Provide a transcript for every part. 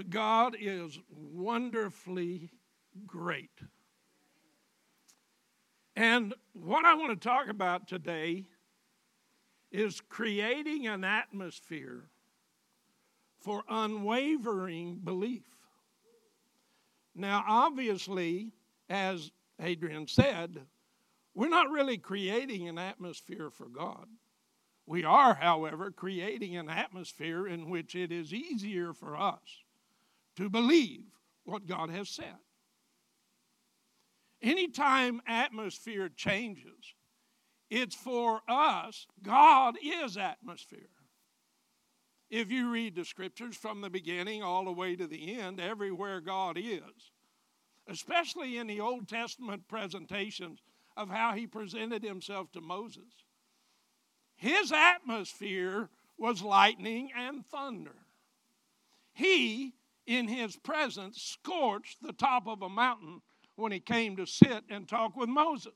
But God is wonderfully great. And what I want to talk about today is creating an atmosphere for unwavering belief. Now, obviously, as Adrian said, we're not really creating an atmosphere for God. We are, however, creating an atmosphere in which it is easier for us to believe what God has said. Anytime atmosphere changes, it's for us, God is atmosphere. If you read the scriptures from the beginning all the way to the end, everywhere God is, especially in the Old Testament presentations of how he presented himself to Moses, his atmosphere was lightning and thunder. He, in his presence, scorched the top of a mountain when he came to sit and talk with Moses.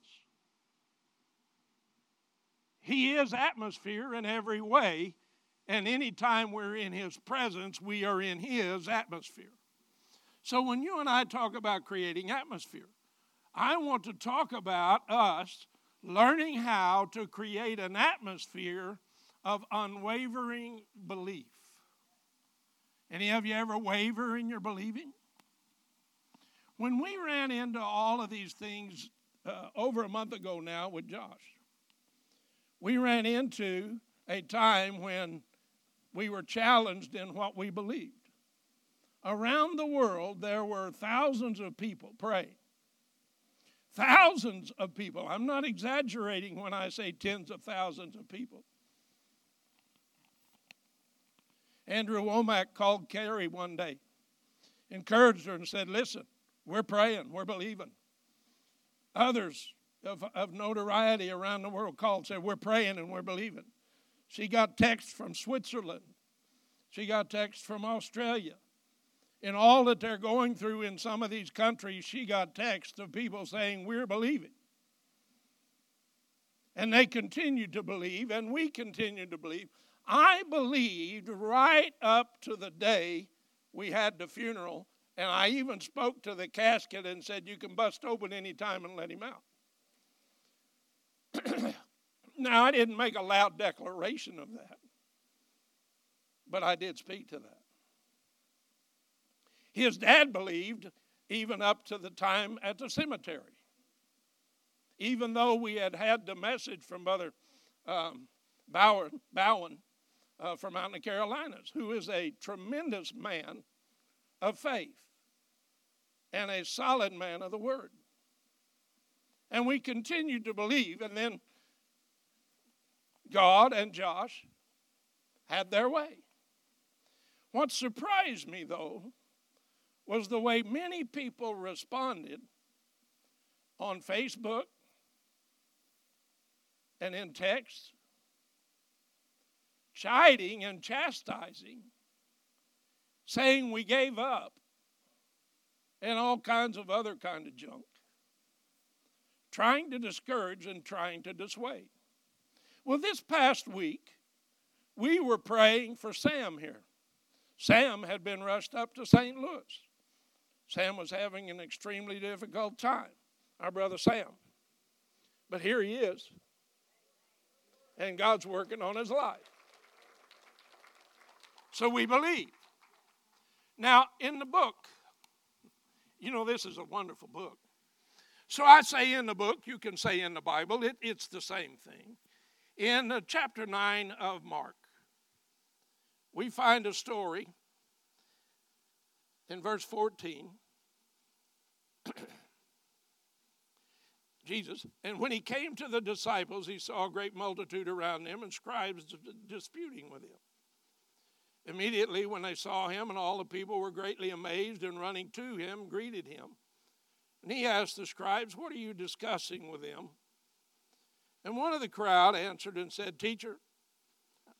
He is atmosphere in every way, and anytime we're in his presence, we are in his atmosphere. So when you and I talk about creating atmosphere, I want to talk about us learning how to create an atmosphere of unwavering belief. Any of you ever waver in your believing? When we ran into all of these things uh, over a month ago now with Josh, we ran into a time when we were challenged in what we believed. Around the world, there were thousands of people praying. Thousands of people. I'm not exaggerating when I say tens of thousands of people. Andrew Wommack called Carrie one day, encouraged her, and said, Listen, we're praying, we're believing. Others of, of notoriety around the world called said, We're praying and we're believing. She got texts from Switzerland. She got texts from Australia. In all that they're going through in some of these countries, she got texts of people saying, We're believing. And they continued to believe, and we continued to believe. I believed right up to the day we had the funeral and I even spoke to the casket and said, You can bust open any time and let him out. now, I didn't make a loud declaration of that, but I did speak to that. His dad believed even up to the time at the cemetery. Even though we had had the message from Mother um, Bowen, Bowen uh, from out in the Carolinas, who is a tremendous man of faith and a solid man of the word. And we continued to believe, and then God and Josh had their way. What surprised me, though, was the way many people responded on Facebook and in text, chiding and chastising, saying we gave up, and all kinds of other kind of junk trying to discourage and trying to dissuade. Well this past week we were praying for sam here. Sam had been rushed up to st louis. Sam was having an extremely difficult time our brother sam. But here he is and god's working on his life so we believe now in the book you know, this is a wonderful book. So I say in the book, you can say in the Bible, it, it's the same thing. In chapter 9 of Mark, we find a story in verse 14. Jesus, and when he came to the disciples, he saw a great multitude around them and scribes disputing with him. Immediately, when they saw him, and all the people were greatly amazed and running to him, greeted him. And he asked the scribes, What are you discussing with them? And one of the crowd answered and said, Teacher,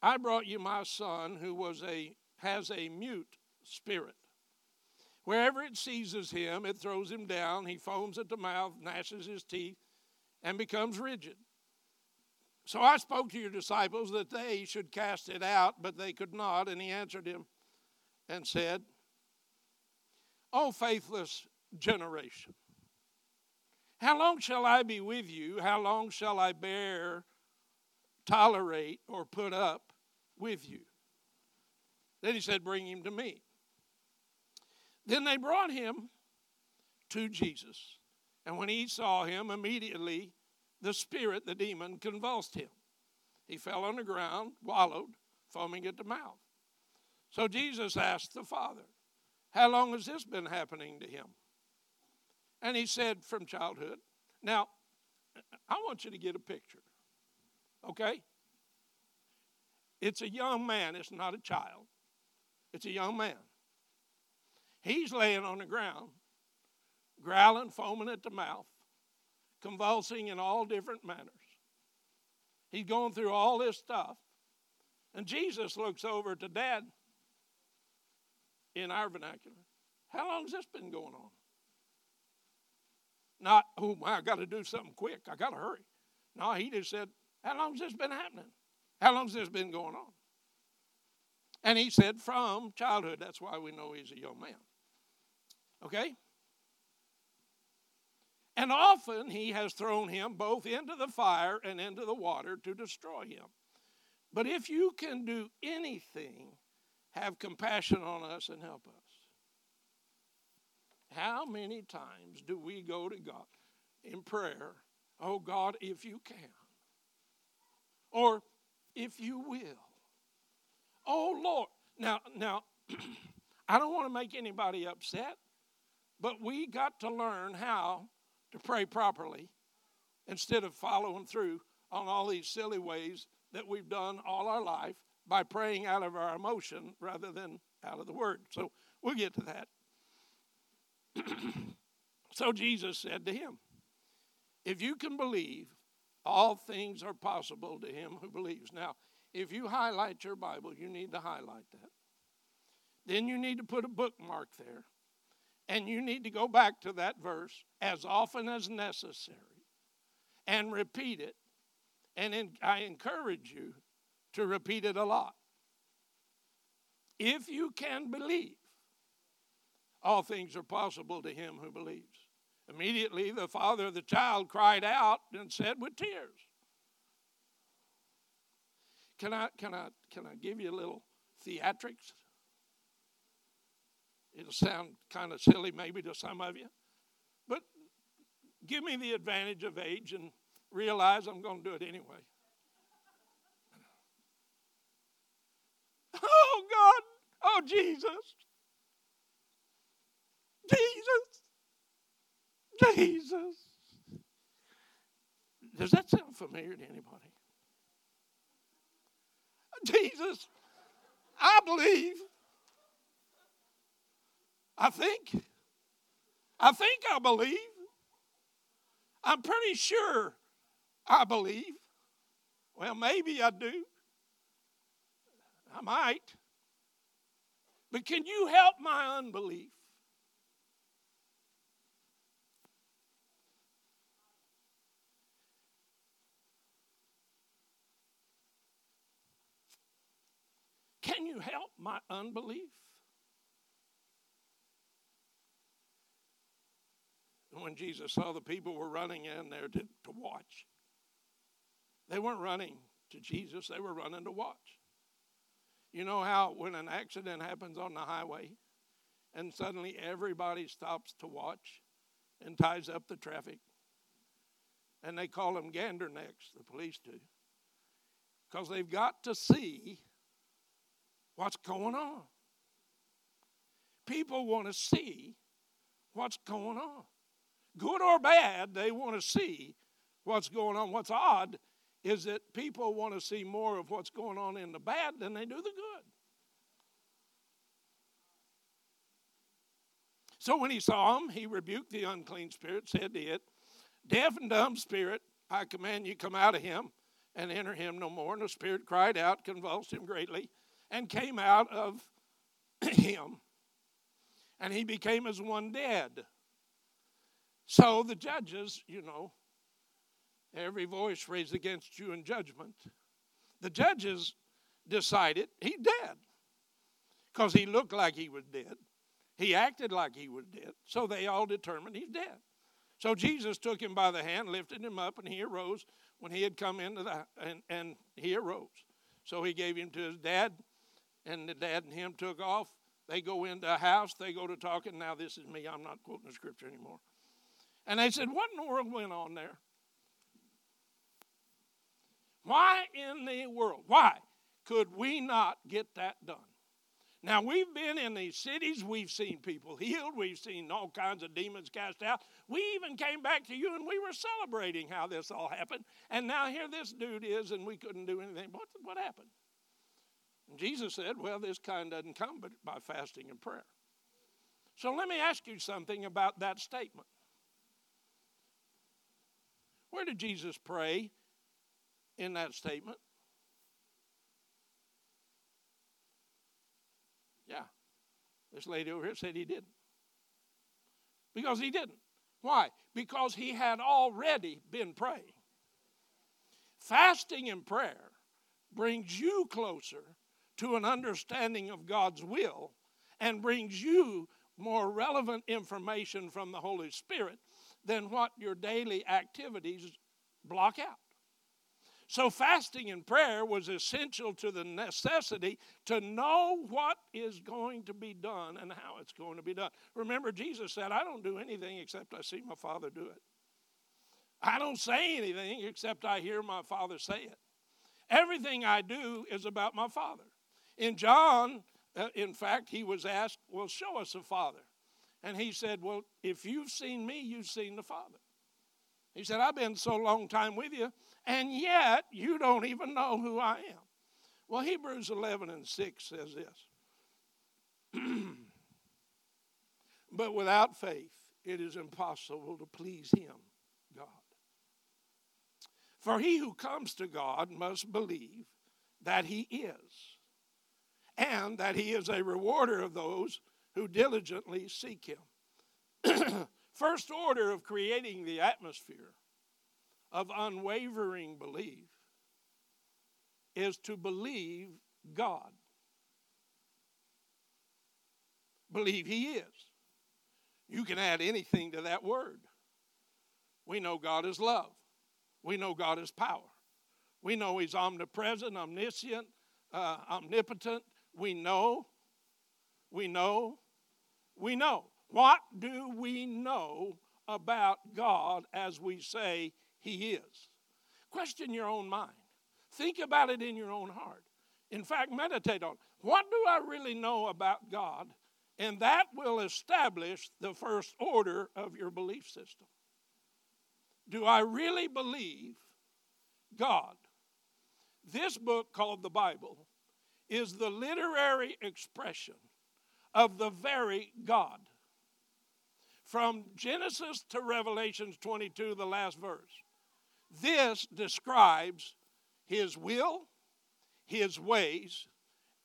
I brought you my son who was a, has a mute spirit. Wherever it seizes him, it throws him down. He foams at the mouth, gnashes his teeth, and becomes rigid. So I spoke to your disciples that they should cast it out, but they could not. And he answered him and said, O faithless generation. How long shall I be with you? How long shall I bear, tolerate, or put up with you? Then he said, Bring him to me. Then they brought him to Jesus. And when he saw him, immediately the spirit, the demon, convulsed him. He fell on the ground, wallowed, foaming at the mouth. So Jesus asked the Father, How long has this been happening to him? And he said, From childhood. Now, I want you to get a picture, okay? It's a young man, it's not a child. It's a young man. He's laying on the ground, growling, foaming at the mouth, convulsing in all different manners. He's going through all this stuff. And Jesus looks over to dad in our vernacular. How long has this been going on? Not, oh, my, I got to do something quick. I got to hurry. No, he just said, How long has this been happening? How long has this been going on? And he said, From childhood. That's why we know he's a young man. Okay? And often he has thrown him both into the fire and into the water to destroy him. But if you can do anything, have compassion on us and help us. How many times do we go to God in prayer, oh God, if you can, or if you will, oh Lord. Now, now, I don't want to make anybody upset, but we got to learn how to pray properly instead of following through on all these silly ways that we've done all our life by praying out of our emotion rather than out of the word. So we'll get to that. so Jesus said to him, If you can believe, all things are possible to him who believes. Now, if you highlight your Bible, you need to highlight that. Then you need to put a bookmark there. And you need to go back to that verse as often as necessary and repeat it. And in, I encourage you to repeat it a lot. If you can believe, all things are possible to him who believes. Immediately, the father of the child cried out and said with tears, Can I, can I, can I give you a little theatrics? It'll sound kind of silly maybe to some of you, but give me the advantage of age and realize I'm going to do it anyway. Oh, God. Oh, Jesus. Jesus. Jesus. Does that sound familiar to anybody? Jesus, I believe. I think. I think I believe. I'm pretty sure I believe. Well, maybe I do. I might. But can you help my unbelief? Can you help my unbelief? When Jesus saw the people were running in there to, to watch, they weren't running to Jesus, they were running to watch. You know how when an accident happens on the highway and suddenly everybody stops to watch and ties up the traffic? And they call them gander necks, the police do. Because they've got to see what's going on. People want to see what's going on. Good or bad, they want to see what's going on. What's odd is that people want to see more of what's going on in the bad than they do the good. So when he saw him, he rebuked the unclean spirit, said to it, Deaf and dumb spirit, I command you come out of him and enter him no more. And the spirit cried out, convulsed him greatly and came out of him. And he became as one dead. So the judges, you know, every voice raised against you in judgment, the judges decided he dead because he looked like he was dead. He acted like he was dead, so they all determined he's dead. So Jesus took him by the hand, lifted him up, and he arose when he had come into the and, and he arose. So he gave him to his dad, and the dad and him took off. They go into a house, they go to talking. Now this is me, I'm not quoting the scripture anymore. And they said, What in the world went on there? Why in the world? Why could we not get that done? Now, we've been in these cities, we've seen people healed, we've seen all kinds of demons cast out. We even came back to you and we were celebrating how this all happened. And now here this dude is, and we couldn't do anything. What, what happened? And Jesus said, Well, this kind doesn't come but by fasting and prayer. So let me ask you something about that statement. Where did Jesus pray in that statement? Yeah. This lady over here said he didn't. Because he didn't. Why? Because he had already been praying. Fasting and prayer brings you closer to an understanding of God's will and brings you more relevant information from the Holy Spirit than what your daily activities block out. So, fasting and prayer was essential to the necessity to know what is going to be done and how it's going to be done. Remember, Jesus said, I don't do anything except I see my Father do it. I don't say anything except I hear my Father say it. Everything I do is about my Father. In John, uh, in fact, he was asked, Well, show us the Father. And he said, Well, if you've seen me, you've seen the Father. He said, I've been so long time with you, and yet you don't even know who I am. Well, Hebrews 11 and 6 says this But without faith, it is impossible to please Him, God. For he who comes to God must believe that He is, and that He is a rewarder of those who diligently seek Him. First order of creating the atmosphere of unwavering belief is to believe God. Believe He is. You can add anything to that word. We know God is love. We know God is power. We know He's omnipresent, omniscient, uh, omnipotent. We know, we know, we know. What do we know about God as we say he is. Question your own mind. Think about it in your own heart. In fact, meditate on it. what do I really know about God? And that will establish the first order of your belief system. Do I really believe God? This book called the Bible is the literary expression of the very God. From Genesis to Revelations 22, the last verse, this describes his will, his ways,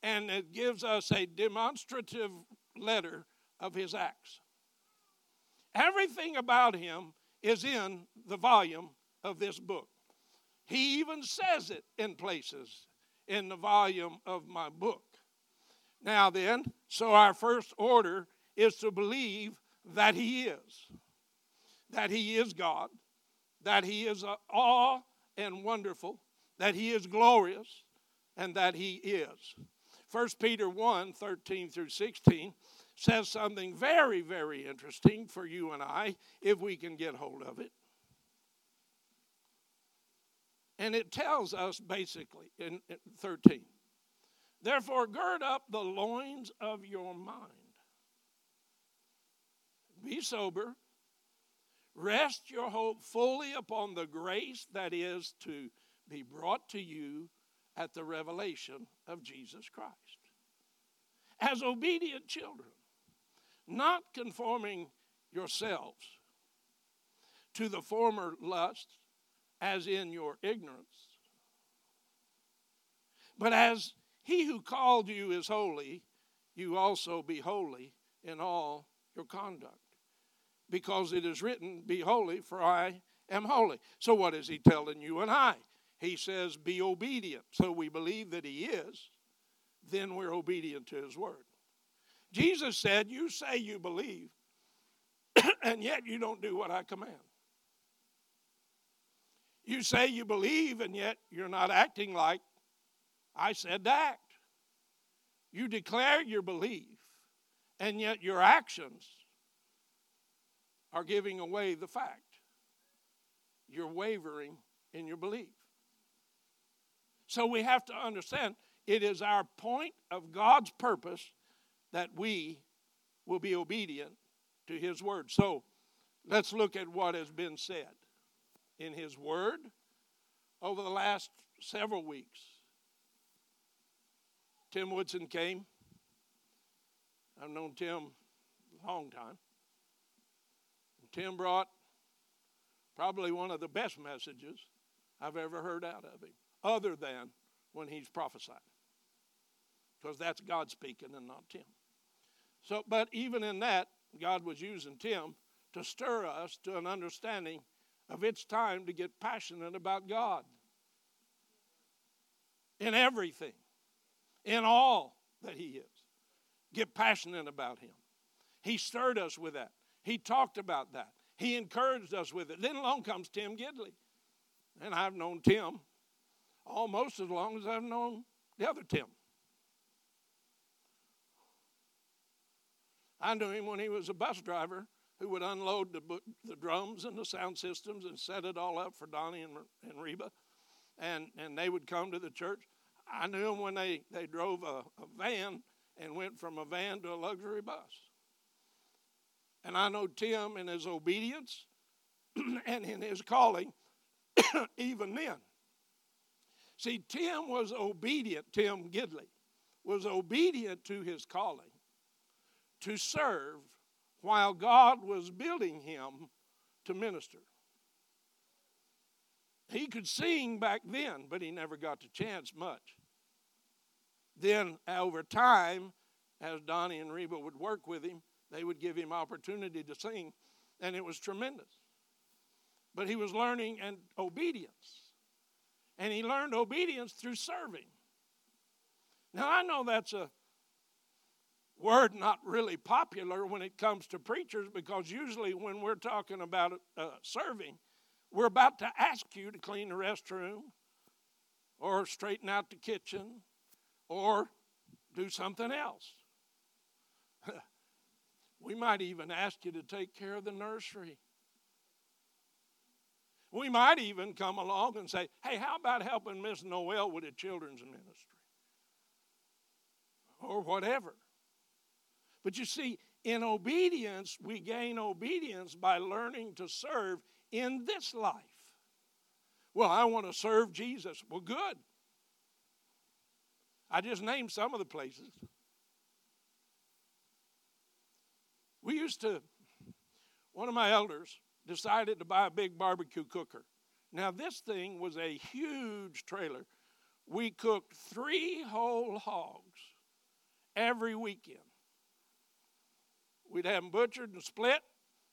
and it gives us a demonstrative letter of his acts. Everything about him is in the volume of this book. He even says it in places in the volume of my book. Now, then, so our first order is to believe that He is, that He is God, that he is awe and wonderful, that he is glorious, and that he is. 1 Peter 1 13 through 16 says something very, very interesting for you and I if we can get hold of it. And it tells us basically in 13 Therefore, gird up the loins of your mind. Be sober, Rest your hope fully upon the grace that is to be brought to you at the revelation of Jesus Christ. As obedient children, not conforming yourselves to the former lusts as in your ignorance, but as he who called you is holy, you also be holy in all your conduct because it is written, Be holy, for I am holy. So, what is he telling you and I? He says, Be obedient. So, we believe that he is, then we're obedient to his word. Jesus said, You say you believe, and yet you don't do what I command. You say you believe, and yet you're not acting like I said to act. You declare your belief, and yet your actions are giving away the fact. You're wavering in your belief. So we have to understand it is our point of God's purpose that we will be obedient to His word. So let's look at what has been said in His word over the last several weeks. Tim Woodson came. I've known Tim a long time. And Tim brought probably one of the best messages I've ever heard out of him, other than when he's prophesying. Because that's God speaking and not Tim. So, but even in that, God was using Tim to stir us to an understanding of it's time to get passionate about God in everything, in all that He is. Get passionate about Him. He stirred us with that. He talked about that. He encouraged us with it. Then along comes Tim Gidley. And I've known Tim almost as long as I've known the other Tim. I knew him when he was a bus driver who would unload the, the drums and the sound systems and set it all up for Donnie and, and Reba. And, and they would come to the church. I knew him when they, they drove a, a van and went from a van to a luxury bus. And I know Tim in his obedience and in his calling, even then. See, Tim was obedient, Tim Gidley was obedient to his calling to serve while God was building him to minister. He could sing back then, but he never got the chance much. Then, over time, as Donnie and Reba would work with him, they would give him opportunity to sing, and it was tremendous. But he was learning and obedience. And he learned obedience through serving. Now, I know that's a word not really popular when it comes to preachers because usually when we're talking about uh, serving, we're about to ask you to clean the restroom or straighten out the kitchen or do something else. we might even ask you to take care of the nursery. We might even come along and say, hey, how about helping Miss Noel with the children's ministry? Or whatever. But you see, in obedience, we gain obedience by learning to serve in this life. Well, I want to serve Jesus. Well, good. I just named some of the places. We used to, one of my elders decided to buy a big barbecue cooker. Now, this thing was a huge trailer. We cooked three whole hogs every weekend. We'd have them butchered and split.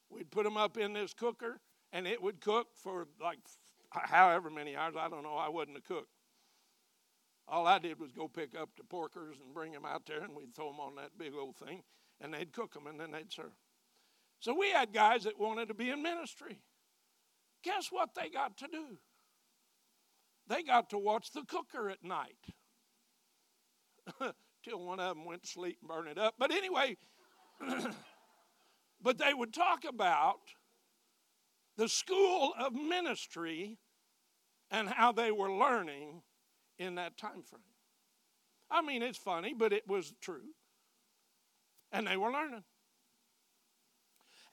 We'd put them up in this cooker, and it would cook for like however many hours. I don't know. I wasn't a cook. All I did was go pick up the porkers and bring them out there, and we'd throw them on that big old thing, and they'd cook them, and then they'd serve. So we had guys that wanted to be in ministry. Guess what they got to do? They got to watch the cooker at night. Till one of them went to sleep and burned it up. But anyway, but they would talk about the school of ministry and how they were learning in that time frame. I mean, it's funny, but it was true. And they were learning.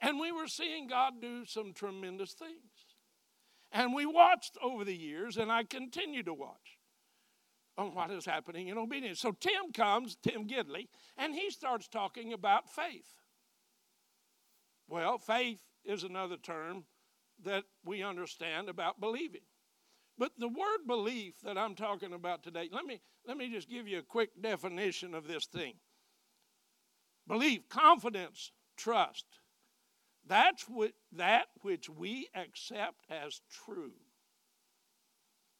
And we were seeing God do some tremendous things. And we watched over the years, and I continue to watch on what is happening in obedience. So Tim comes, Tim Gidley, and he starts talking about faith. Well, faith is another term that we understand about believing. But the word belief that I'm talking about today, let me, let me just give you a quick definition of this thing. Belief, confidence, trust. That's what, that which we accept as true,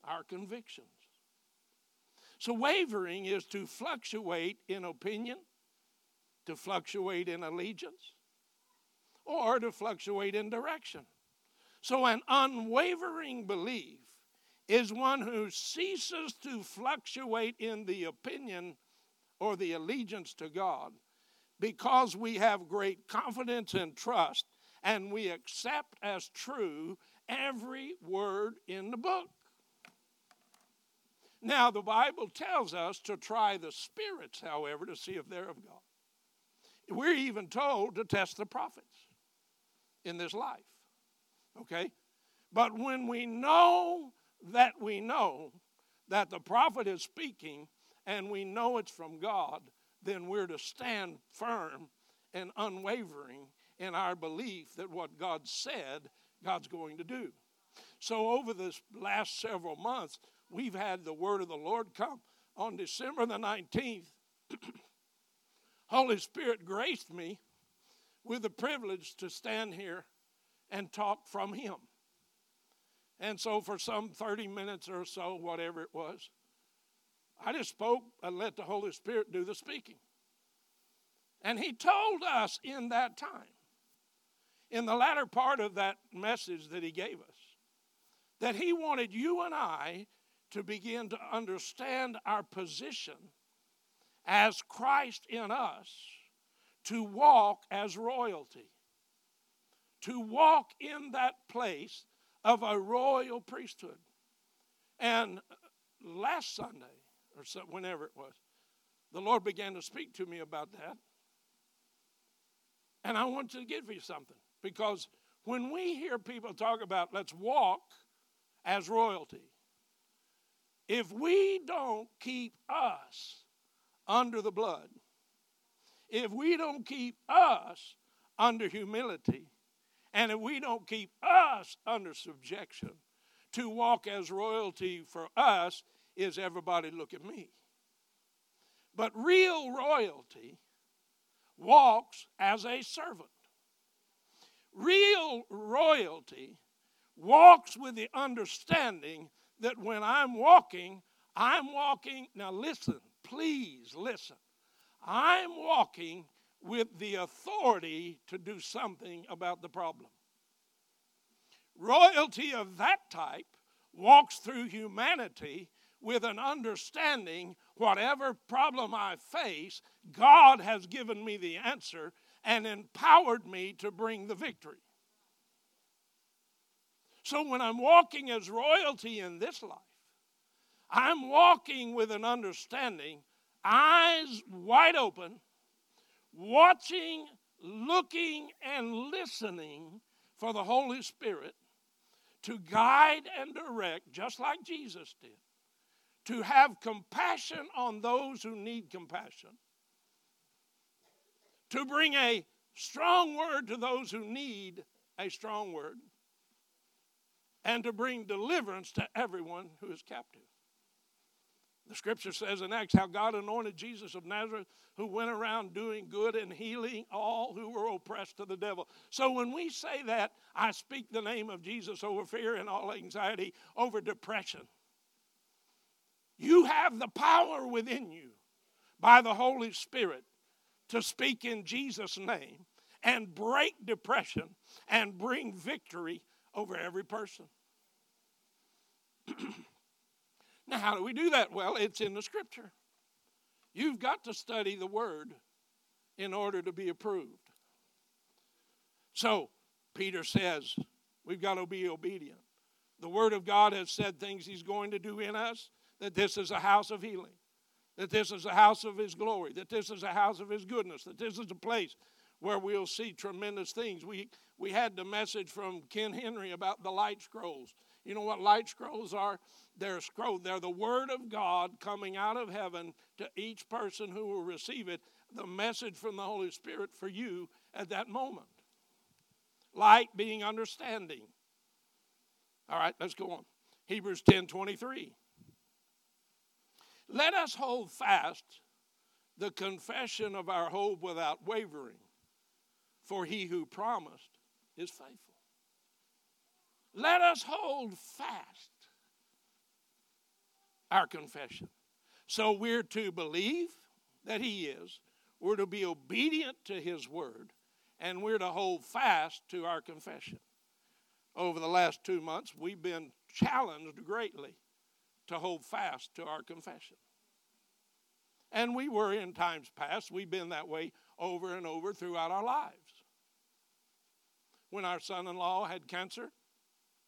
our convictions. So, wavering is to fluctuate in opinion, to fluctuate in allegiance or to fluctuate in direction. So, an unwavering belief is one who ceases to fluctuate in the opinion or the allegiance to God because we have great confidence and trust and we accept as true every word in the book. Now, the Bible tells us to try the spirits, however, to see if they're of God. We're even told to test the prophets in this life. Okay? But when we know that we know that the prophet is speaking and we know it's from God, then we're to stand firm and unwavering in our belief that what God said, God's going to do. So, over this last several months, we've had the word of the Lord come. On December the 19th, Holy Spirit graced me with the privilege to stand here and talk from Him. And so, for some 30 minutes or so, whatever it was, I just spoke and let the Holy Spirit do the speaking. And He told us in that time, in the latter part of that message that He gave us, that He wanted you and I to begin to understand our position as Christ in us, to walk as royalty, to walk in that place of a royal priesthood. And last Sunday, or so, whenever it was, the Lord began to speak to me about that. And I want to give you something because when we hear people talk about let's walk as royalty, if we don't keep us under the blood, if we don't keep us under humility, and if we don't keep us under subjection, to walk as royalty for us is everybody look at me. But real royalty walks as a servant. Real royalty walks with the understanding that when I'm walking, I'm walking, now listen, please listen. I'm walking with the authority to do something about the problem. Royalty of that type walks through humanity with an understanding whatever problem I face, God has given me the answer and empowered me to bring the victory. So when I'm walking as royalty in this life, I'm walking with an understanding, eyes wide open, watching, looking, and listening for the Holy Spirit to guide and direct, just like Jesus did, to have compassion on those who need compassion, to bring a strong word to those who need a strong word and to bring deliverance to everyone who is captive. The scripture says in Acts how God anointed Jesus of Nazareth, who went around doing good and healing all who were oppressed of the devil. So when we say that, I speak the name of Jesus over fear and all anxiety, over depression. You have the power within you by the Holy Spirit to speak in Jesus' name and break depression and bring victory over every person. now, how do we do that? Well, it's in the scripture. You've got to study the word in order to be approved. So, Peter says, we've got to be obedient. The word of God has said things he's going to do in us, that this is a house of healing, that this is a house of his glory, that this is a house of his goodness, that this is a place where we'll see tremendous things. We, we had the message from Ken Henry about the light scrolls. You know what light scrolls are? They're scroll. They're the word of God coming out of heaven to each person who will receive it. The message from the Holy Spirit for you at that moment. Light being understanding. All right, let's go on. Hebrews 10 23. Let us hold fast the confession of our hope without wavering, for he who promised is faithful. Let us hold fast our confession. So we're to believe that He is, we're to be obedient to His word, and we're to hold fast to our confession. Over the last two months, we've been challenged greatly to hold fast to our confession. And we were in times past, we've been that way over and over throughout our lives. When our son in law had cancer,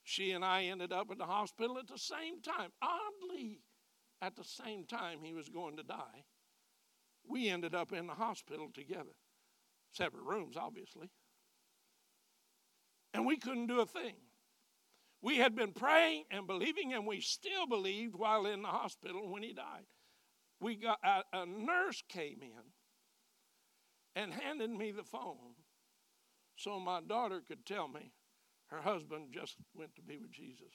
she and I ended up at the hospital at the same time. Oddly, at the same time he was going to die, we ended up in the hospital together. Separate rooms, obviously. And we couldn't do a thing. We had been praying and believing, and we still believed while in the hospital when he died. We got a, a nurse came in and handed me the phone so my daughter could tell me her husband just went to be with Jesus.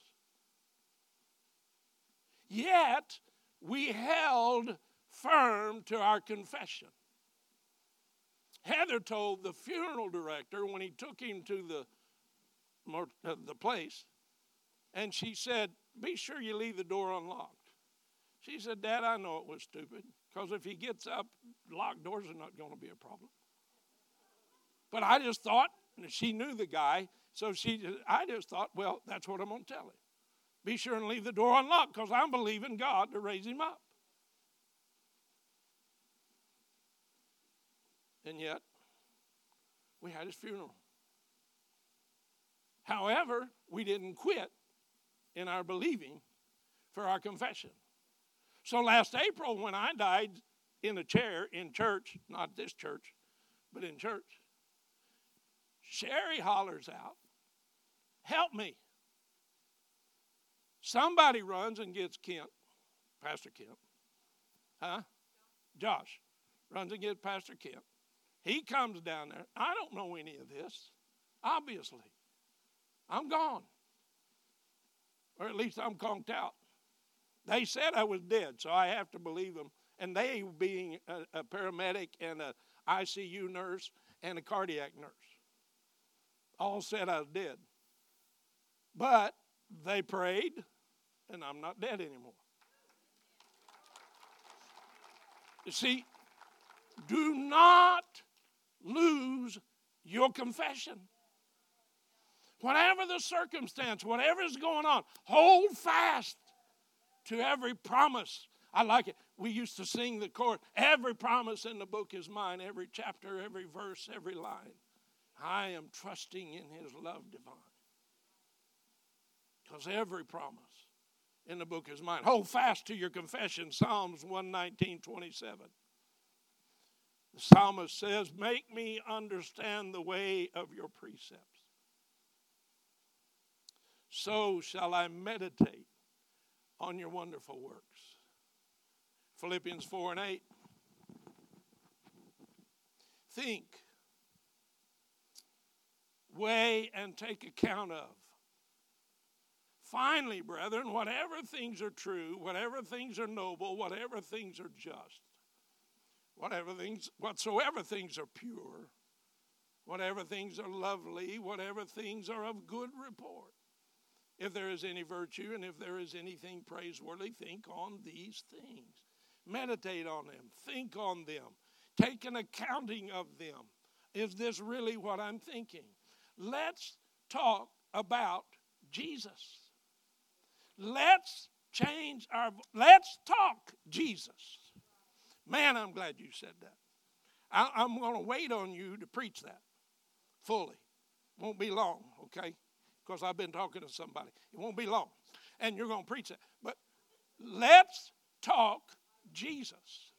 Yet, we held firm to our confession. Heather told the funeral director when he took him to the, uh, the place, and she said, Be sure you leave the door unlocked. She said, Dad, I know it was stupid, because if he gets up, locked doors are not going to be a problem. But I just thought, she knew the guy, so she, I just thought, well, that's what I'm going to tell him. Be sure and leave the door unlocked because I'm believing God to raise him up. And yet, we had his funeral. However, we didn't quit in our believing for our confession. So last April, when I died in a chair in church, not this church, but in church, Sherry hollers out, Help me. Somebody runs and gets Kent, Pastor Kent. Huh? Josh runs and gets Pastor Kent. He comes down there. I don't know any of this, obviously. I'm gone. Or at least I'm conked out. They said I was dead, so I have to believe them. And they being a, a paramedic and a ICU nurse and a cardiac nurse all said I was dead. But they prayed, and I'm not dead anymore. You see, do not lose your confession. Whatever the circumstance, whatever is going on, hold fast to every promise. I like it. We used to sing the chorus Every promise in the book is mine, every chapter, every verse, every line. I am trusting in His love divine. Because every promise in the book is mine. Hold fast to your confession, Psalms 119 27. The psalmist says, Make me understand the way of your precepts. So shall I meditate on your wonderful works. Philippians 4 and 8. Think weigh, and take account of. Finally, brethren, whatever things are true, whatever things are noble, whatever things are just, whatever things, whatsoever things are pure, whatever things are lovely, whatever things are of good report. If there is any virtue and if there is anything praiseworthy, think on these things. Meditate on them, think on them, take an accounting of them. Is this really what I'm thinking? Let's talk about Jesus. Let's change our, let's talk Jesus. Man, I'm glad you said that. I, am going to wait on you to preach that fully. Won't be long, okay? Because I've been talking to somebody. It won't be long. And you're going to preach that. But let's talk Jesus.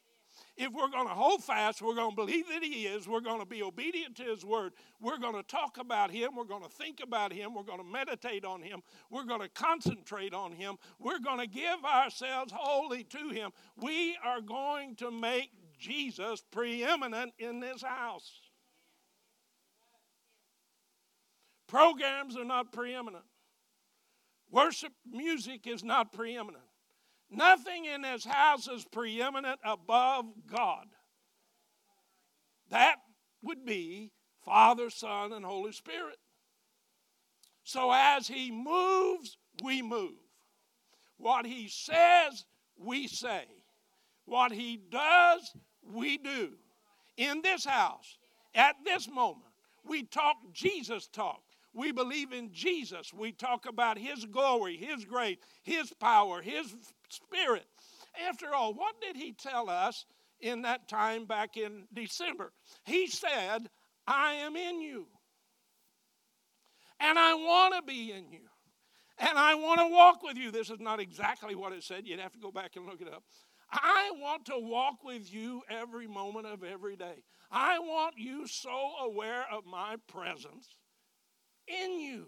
If we're going to hold fast, we're going to believe that He is, we're going to be obedient to His word, we're going to talk about Him, we're going to think about Him, we're going to meditate on Him, we're going to concentrate on Him, we're going to give ourselves wholly to Him, we are going to make Jesus preeminent in this house. Programs are not preeminent. Worship music is not preeminent. Nothing in this house is preeminent above God. That would be Father, Son, and Holy Spirit. So as He moves, we move. What He says, we say. What He does, we do. in this house, at this moment, we talk Jesus talk. We believe in Jesus. We talk about His glory, His grace, His power, His spirit. After all, what did He tell us in that time back in December? He said, I am in you. And I want to be in you. And I want to walk with you. This is not exactly what it said. You'd have to go back and look it up. I want to walk with you every moment of every day. I want you so aware of my presence in you.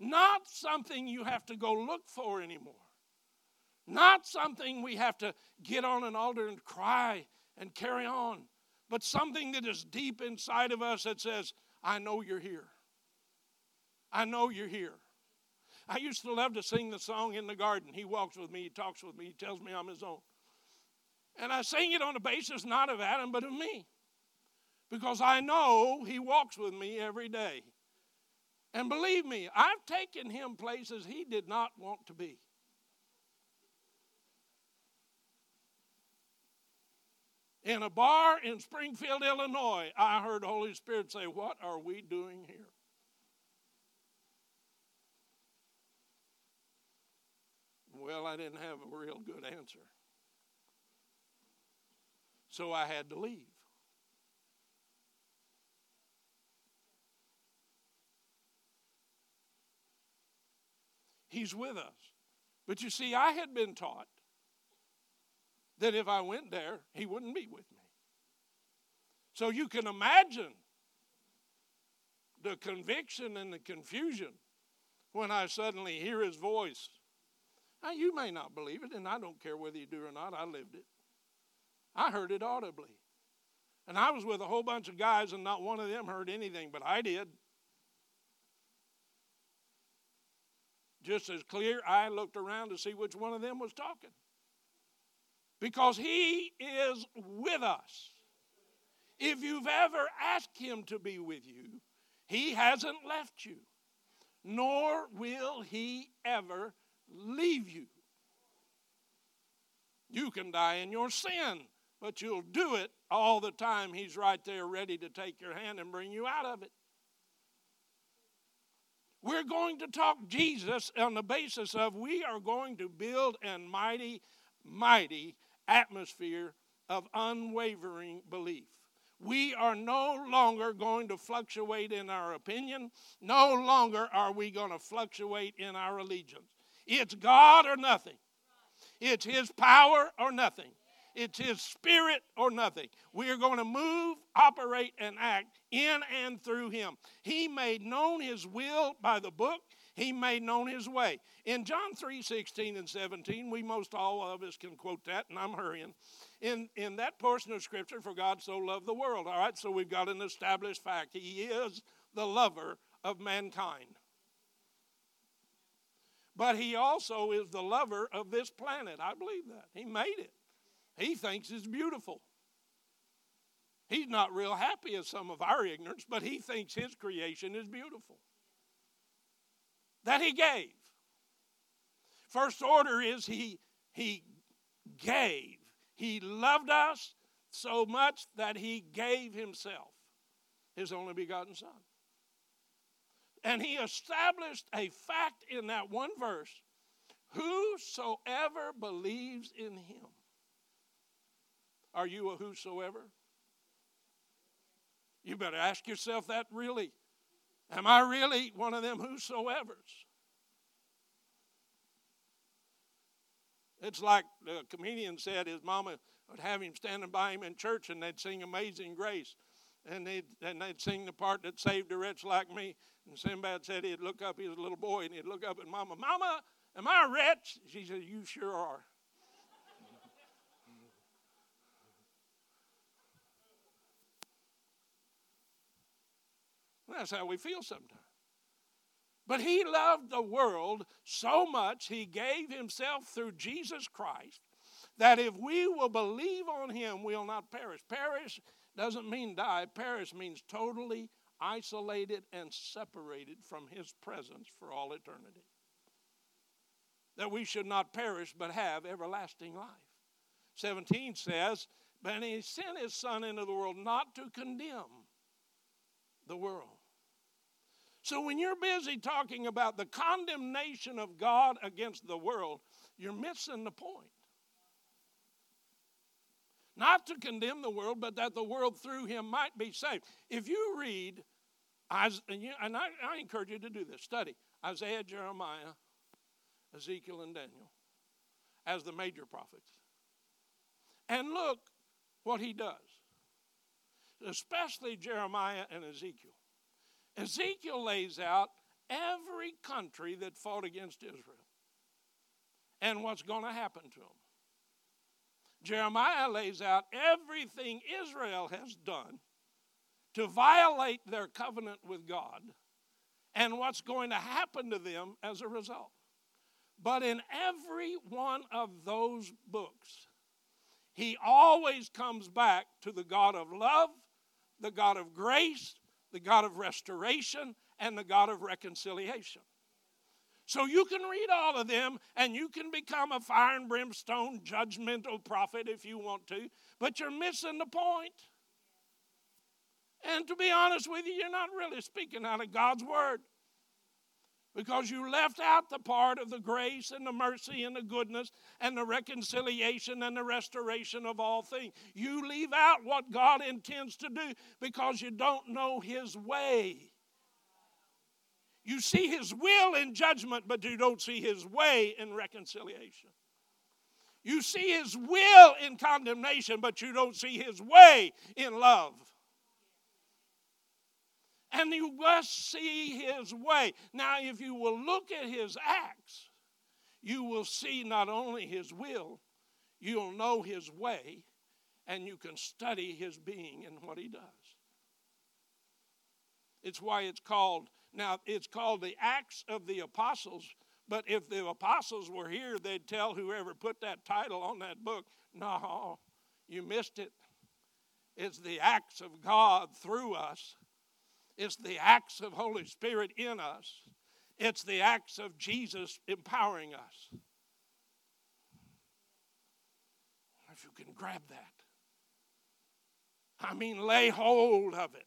Not something you have to go look for anymore. Not something we have to get on an altar and cry and carry on, but something that is deep inside of us that says, I know you're here. I know you're here. I used to love to sing the song in the garden. He walks with me, he talks with me, he tells me I'm his own. And I sing it on the basis not of Adam, but of me. Because I know he walks with me every day. And believe me, I've taken him places he did not want to be. In a bar in Springfield, Illinois, I heard Holy Spirit say, What are we doing here? Well, I didn't have a real good answer. So I had to leave. He's with us. But you see, I had been taught that if I went there, he wouldn't be with me. So you can imagine the conviction and the confusion when I suddenly hear his voice now, you may not believe it, and I don't care whether you do or not. I lived it. I heard it audibly. And I was with a whole bunch of guys, and not one of them heard anything, but I did. Just as clear, I looked around to see which one of them was talking. Because he is with us. If you've ever asked him to be with you, he hasn't left you, nor will he ever leave you. You can die in your sin, but you'll do it all the time. He's right there ready to take your hand and bring you out of it. We're going to talk Jesus on the basis of we are going to build a mighty, mighty atmosphere of unwavering belief. We are no longer going to fluctuate in our opinion. No longer are we going to fluctuate in our allegiance. It's God or nothing. It's His power or nothing. It's His Spirit or nothing. We are going to move, operate, and act in and through Him. He made known His will by the book. He made known His way. In John 3 16 and 17, we most all of us can quote that, and I'm hurrying. In, in that portion of Scripture, for God so loved the world. All right, so we've got an established fact. He is the lover of mankind but he also is the lover of this planet. I believe that. He made it. He thinks it's beautiful. He's not real happy as some of our ignorance, but he thinks his creation is beautiful. That he gave. First order is he, he gave. He loved us so much that he gave himself, his only begotten Son. And he established a fact in that one verse whosoever believes in him. Are you a whosoever? You better ask yourself that really. Am I really one of them whosoevers? It's like the comedian said his mama would have him standing by him in church and they'd sing Amazing Grace. And they'd, and they'd sing the part that saved a wretch like me. And Sinbad said he'd look up, he was a little boy, and he'd look up at Mama, Mama, am I a wretch? She said, You sure are. That's how we feel sometimes. But he loved the world so much, he gave himself through Jesus Christ, that if we will believe on him, we'll not perish. Perish doesn't mean die, perish means totally isolated and separated from his presence for all eternity. That we should not perish but have everlasting life. 17 says, But he sent his son into the world not to condemn the world. So when you're busy talking about the condemnation of God against the world, you're missing the point. Not to condemn the world, but that the world through him might be saved. If you read, and I, I encourage you to do this, study Isaiah, Jeremiah, Ezekiel, and Daniel as the major prophets. And look what he does, especially Jeremiah and Ezekiel. Ezekiel lays out every country that fought against Israel and what's going to happen to them. Jeremiah lays out everything Israel has done to violate their covenant with God and what's going to happen to them as a result. But in every one of those books, he always comes back to the God of love, the God of grace, the God of restoration, and the God of reconciliation. So you can read all of them and you can become a fire and brimstone judgmental prophet if you want to, but you're missing the point. And to be honest with you, you're not really speaking out of God's word because you left out the part of the grace and the mercy and the goodness and the reconciliation and the restoration of all things. You leave out what God intends to do because you don't know His way. You see His will in judgment, but you don't see His way in reconciliation. You see His will in condemnation, but you don't see His way in love and you must see his way. Now, if you will look at his acts, you will see not only his will, you'll know his way, and you can study his being and what he does. It's why it's called, now, it's called the Acts of the Apostles, but if the apostles were here, they'd tell whoever put that title on that book, no, you missed it. It's the acts of God through us it's the acts of Holy Spirit in us. It's the acts of Jesus empowering us. If you can grab that. I mean, lay hold of it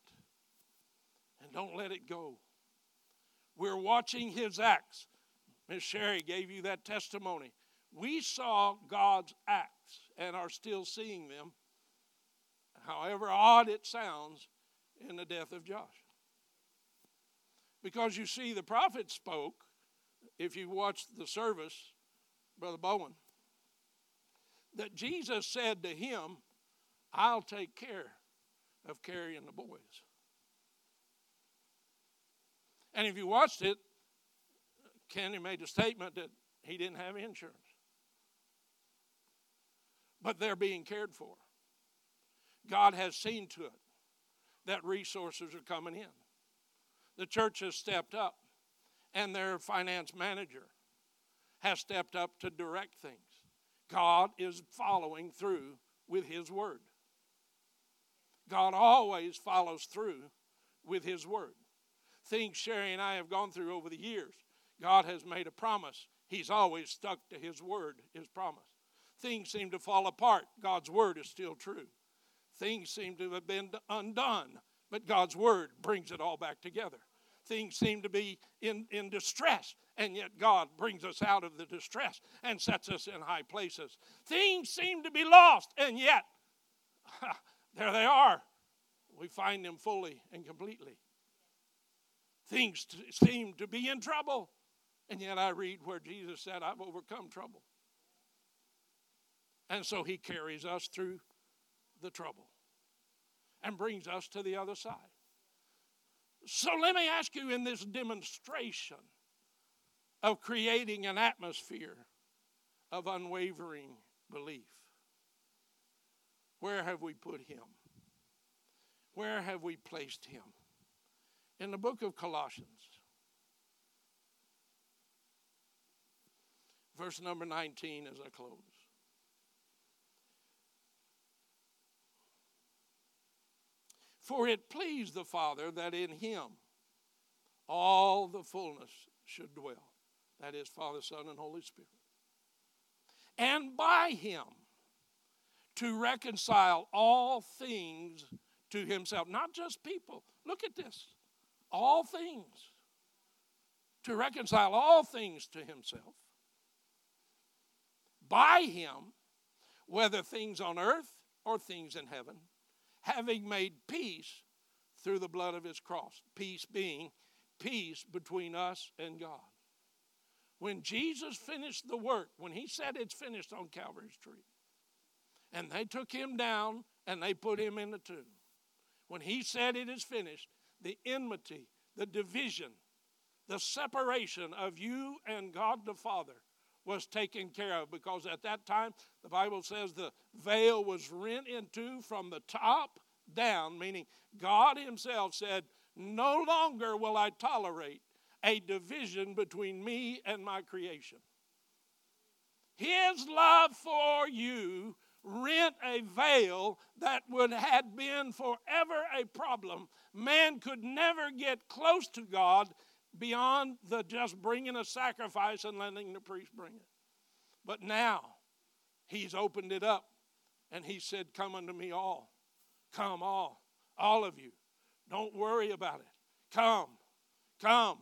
and don't let it go. We're watching his acts. Miss Sherry gave you that testimony. We saw God's acts and are still seeing them, however odd it sounds, in the death of Josh. Because you see, the prophet spoke, if you watched the service, Brother Bowen, that Jesus said to him, I'll take care of carrying the boys. And if you watched it, Kenny made a statement that he didn't have insurance. But they're being cared for. God has seen to it that resources are coming in the church has stepped up, and their finance manager has stepped up to direct things. God is following through with His Word. God always follows through with His Word. Things Sherry and I have gone through over the years, God has made a promise. He's always stuck to His Word, His promise. Things seem to fall apart. God's Word is still true. Things seem to have been undone but God's word brings it all back together. Things seem to be in, in distress, and yet God brings us out of the distress and sets us in high places. Things seem to be lost, and yet there they are. We find them fully and completely. Things seem to be in trouble, and yet I read where Jesus said, I've overcome trouble. And so he carries us through the trouble and brings us to the other side. So let me ask you in this demonstration of creating an atmosphere of unwavering belief, where have we put him? Where have we placed him? In the book of Colossians, verse number 19 as I close. For it pleased the Father that in him all the fullness should dwell. That is, Father, Son, and Holy Spirit. And by him to reconcile all things to himself. Not just people. Look at this. All things. To reconcile all things to himself. By him, whether things on earth or things in heaven, having made peace through the blood of his cross. Peace being peace between us and God. When Jesus finished the work, when he said it's finished on Calvary's tree, and they took him down and they put him in the tomb. When he said it is finished, the enmity, the division, the separation of you and God the Father was taken care of because at that time the Bible says the veil was rent in two from the top down, meaning God Himself said, No longer will I tolerate a division between me and my creation. His love for you rent a veil that would had been forever a problem. Man could never get close to God beyond the just bringing a sacrifice and letting the priest bring it. But now he's opened it up and he said, Come unto me all. Come all, all of you. Don't worry about it. Come, come,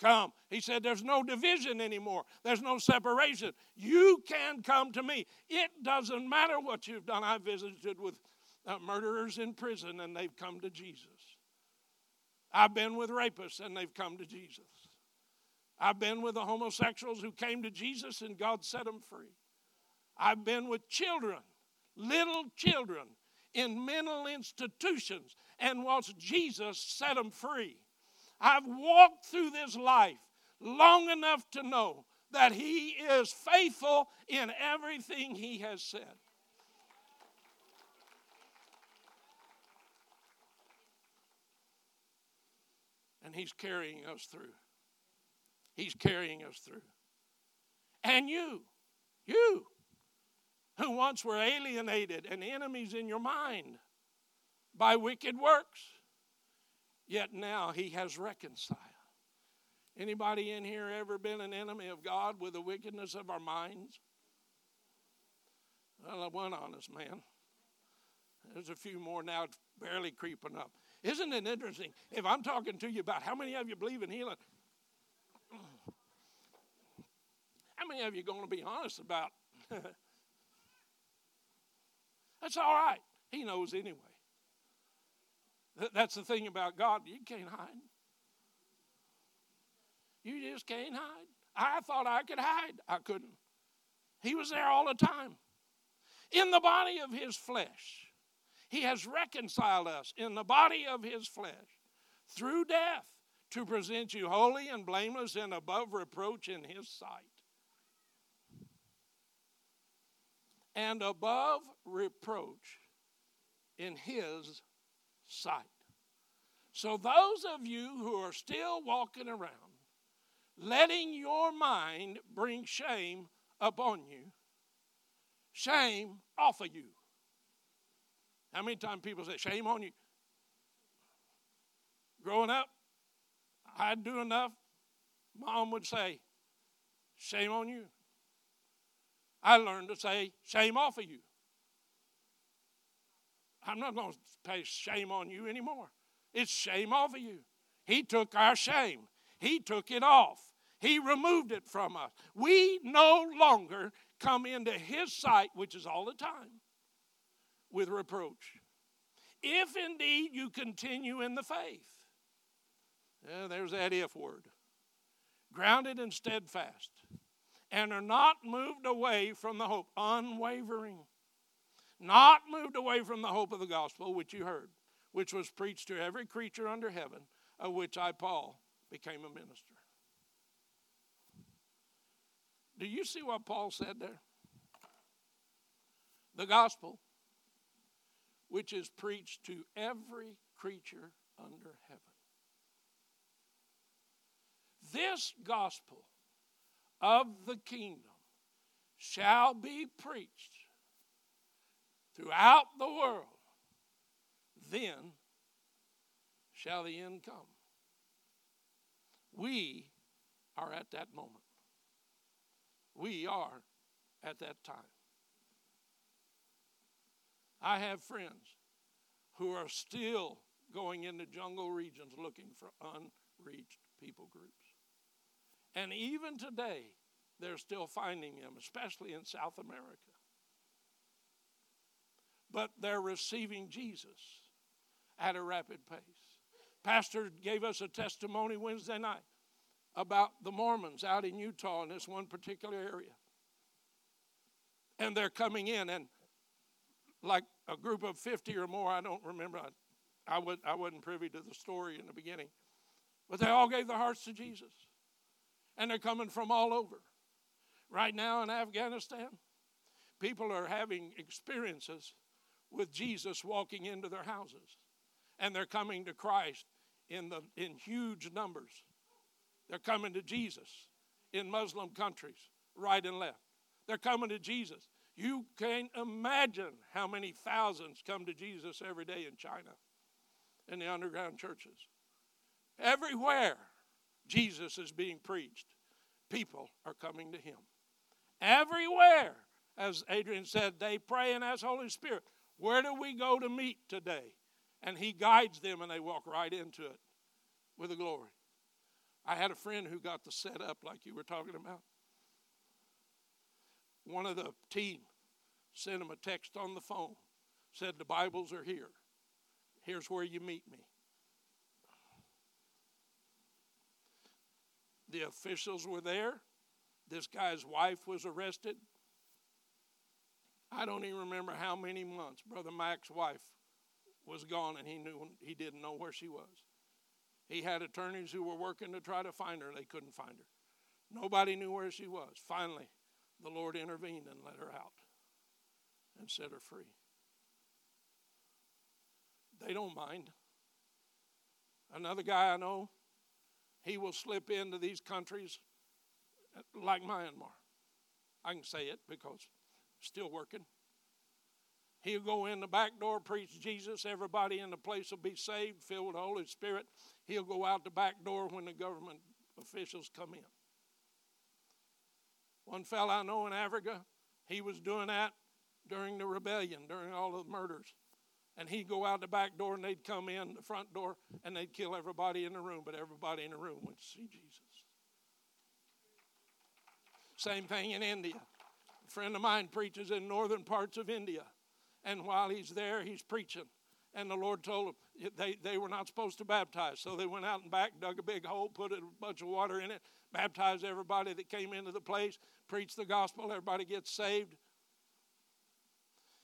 come. He said, There's no division anymore, there's no separation. You can come to me. It doesn't matter what you've done. I visited with uh, murderers in prison and they've come to Jesus. I've been with rapists and they've come to Jesus. I've been with the homosexuals who came to Jesus and God set them free. I've been with children, little children, in mental institutions and watched Jesus set them free. I've walked through this life long enough to know that He is faithful in everything He has said. And He's carrying us through. He's carrying us through. And you, you, who once were alienated and enemies in your mind by wicked works, yet now he has reconciled. Anybody in here ever been an enemy of God with the wickedness of our minds? Well, one honest man. There's a few more now barely creeping up. Isn't it interesting? If I'm talking to you about how many of you believe in healing, how many of you going to be honest about That's all right. He knows anyway. That's the thing about God. You can't hide. You just can't hide. I thought I could hide. I couldn't. He was there all the time. In the body of his flesh, he has reconciled us in the body of his flesh through death to present you holy and blameless and above reproach in his sight. and above reproach in his sight. So, those of you who are still walking around, letting your mind bring shame upon you, shame off of you. How many times people say, shame on you? Growing up, I'd do enough. Mom would say, shame on you. I learned to say, shame off of you. I'm not going to pay shame on you anymore. It's shame off of you. He took our shame, He took it off, He removed it from us. We no longer come into His sight, which is all the time, with reproach. If indeed you continue in the faith, yeah, there's that if word, grounded and steadfast and are not moved away from the hope, unwavering. Not moved away from the hope of the gospel which you heard, which was preached to every creature under heaven, of which I, Paul, became a minister. Do you see what Paul said there? The gospel, which is preached to every creature under heaven. This gospel of the kingdom shall be preached throughout the world, then shall the end come. We are at that moment. We are at that time. I have friends who are still going into jungle regions looking for unreached people groups. And even today, they're still finding them, especially in South America. But they're receiving Jesus at a rapid pace. Pastor gave us a testimony Wednesday night about the Mormons out in Utah in this one particular area. And they're coming in, and like a group of 50 or more, I don't remember. I, I, was, I wasn't privy to the story in the beginning. But they all gave their hearts to Jesus. And they're coming from all over. Right now in Afghanistan, people are having experiences with Jesus walking into their houses. And they're coming to Christ in, the, in huge numbers. They're coming to Jesus in Muslim countries, right and left. They're coming to Jesus. You can't imagine how many thousands come to Jesus every day in China in the underground churches. Everywhere Jesus is being preached, people are coming to him. Everywhere, as Adrian said, they pray and ask Holy Spirit, where do we go to meet today? And he guides them and they walk right into it with the glory. I had a friend who got the set up like you were talking about. One of the team sent him a text on the phone, said, The Bibles are here. Here's where you meet me. The officials were there. This guy's wife was arrested. I don't even remember how many months Brother Mac's wife was gone and he knew he didn't know where she was. He had attorneys who were working to try to find her. They couldn't find her. Nobody knew where she was. Finally, the Lord intervened and let her out and set her free. They don't mind. Another guy I know, he will slip into these countries like Myanmar. I can say it because still working. He'll go in the back door, preach Jesus. Everybody in the place will be saved, filled with the Holy Spirit. He'll go out the back door when the government officials come in. One fellow I know in Africa, he was doing that during the rebellion, during all the murders. And he'd go out the back door and they'd come in the front door and they'd kill everybody in the room, but everybody in the room went to see Jesus. Same thing in India. A friend of mine preaches in northern parts of India. And while he's there, he's preaching. And the Lord told them they, they were not supposed to baptize. So they went out and back, dug a big hole, put a bunch of water in it, baptized everybody that came into the place, preach the gospel, everybody gets saved.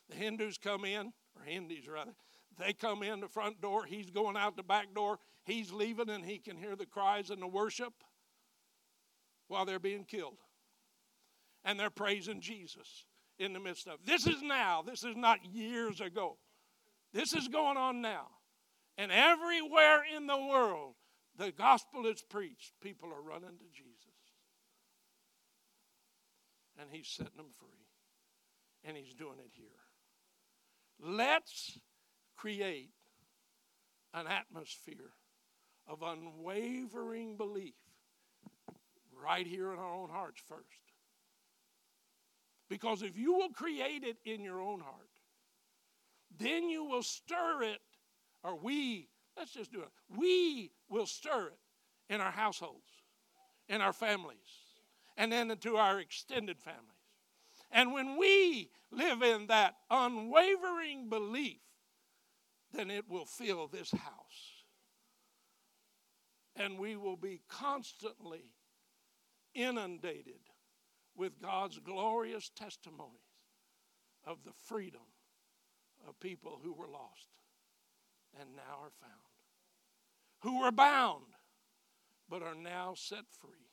The Hindus come in, or Hindus rather, they come in the front door, he's going out the back door, he's leaving, and he can hear the cries and the worship while they're being killed and they're praising Jesus in the midst of. This is now. This is not years ago. This is going on now. And everywhere in the world, the gospel is preached. People are running to Jesus. And he's setting them free. And he's doing it here. Let's create an atmosphere of unwavering belief right here in our own hearts first. Because if you will create it in your own heart, then you will stir it, or we, let's just do it, we will stir it in our households, in our families, and then into our extended families. And when we live in that unwavering belief, then it will fill this house. And we will be constantly inundated with God's glorious testimonies of the freedom of people who were lost and now are found, who were bound but are now set free,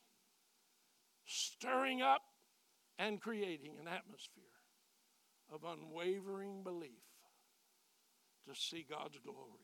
stirring up and creating an atmosphere of unwavering belief to see God's glory